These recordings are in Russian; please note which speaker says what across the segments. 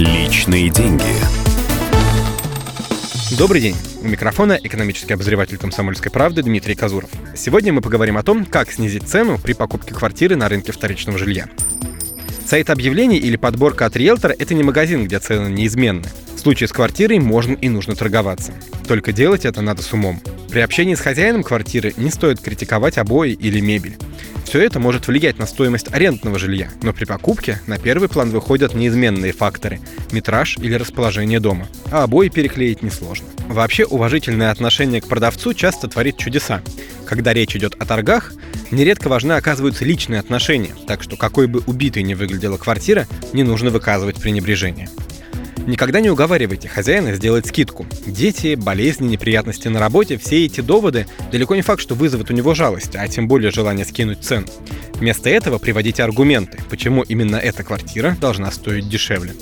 Speaker 1: Личные деньги.
Speaker 2: Добрый день. У микрофона экономический обозреватель «Комсомольской правды» Дмитрий Казуров. Сегодня мы поговорим о том, как снизить цену при покупке квартиры на рынке вторичного жилья. Сайт объявлений или подборка от риэлтора – это не магазин, где цены неизменны. В случае с квартирой можно и нужно торговаться. Только делать это надо с умом. При общении с хозяином квартиры не стоит критиковать обои или мебель. Все это может влиять на стоимость арендного жилья, но при покупке на первый план выходят неизменные факторы – метраж или расположение дома, а обои переклеить несложно. Вообще, уважительное отношение к продавцу часто творит чудеса. Когда речь идет о торгах, нередко важны оказываются личные отношения, так что какой бы убитой ни выглядела квартира, не нужно выказывать пренебрежение. Никогда не уговаривайте хозяина сделать скидку. Дети, болезни, неприятности на работе – все эти доводы далеко не факт, что вызовут у него жалость, а тем более желание скинуть цену. Вместо этого приводите аргументы, почему именно эта квартира должна стоить дешевле.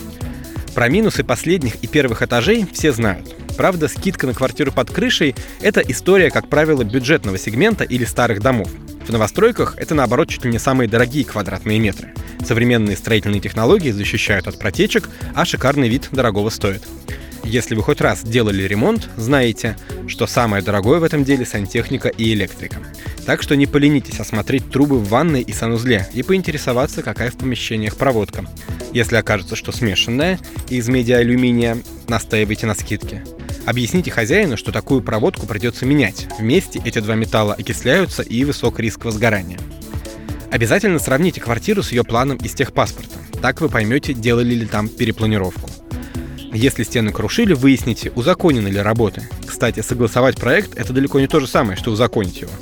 Speaker 2: Про минусы последних и первых этажей все знают. Правда, скидка на квартиру под крышей – это история, как правило, бюджетного сегмента или старых домов. В новостройках это, наоборот, чуть ли не самые дорогие квадратные метры. Современные строительные технологии защищают от протечек, а шикарный вид дорогого стоит. Если вы хоть раз делали ремонт, знаете, что самое дорогое в этом деле сантехника и электрика. Так что не поленитесь осмотреть трубы в ванной и санузле и поинтересоваться, какая в помещениях проводка. Если окажется, что смешанная из медиа-алюминия, настаивайте на скидке. Объясните хозяину, что такую проводку придется менять. Вместе эти два металла окисляются и высок риск возгорания. Обязательно сравните квартиру с ее планом из техпаспорта. Так вы поймете, делали ли там перепланировку. Если стены крушили, выясните, узаконены ли работы. Кстати, согласовать проект – это далеко не то же самое, что узаконить его.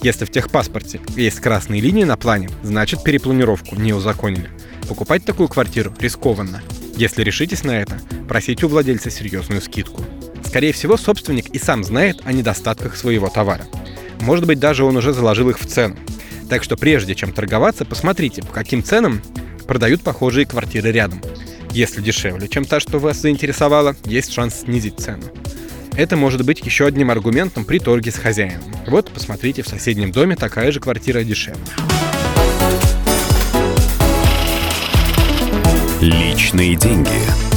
Speaker 2: Если в техпаспорте есть красные линии на плане, значит перепланировку не узаконили. Покупать такую квартиру рискованно. Если решитесь на это, просите у владельца серьезную скидку. Скорее всего, собственник и сам знает о недостатках своего товара. Может быть, даже он уже заложил их в цену. Так что прежде чем торговаться, посмотрите, по каким ценам продают похожие квартиры рядом. Если дешевле, чем та, что вас заинтересовала, есть шанс снизить цену. Это может быть еще одним аргументом при торге с хозяином. Вот, посмотрите, в соседнем доме такая же квартира дешевле.
Speaker 1: Личные деньги.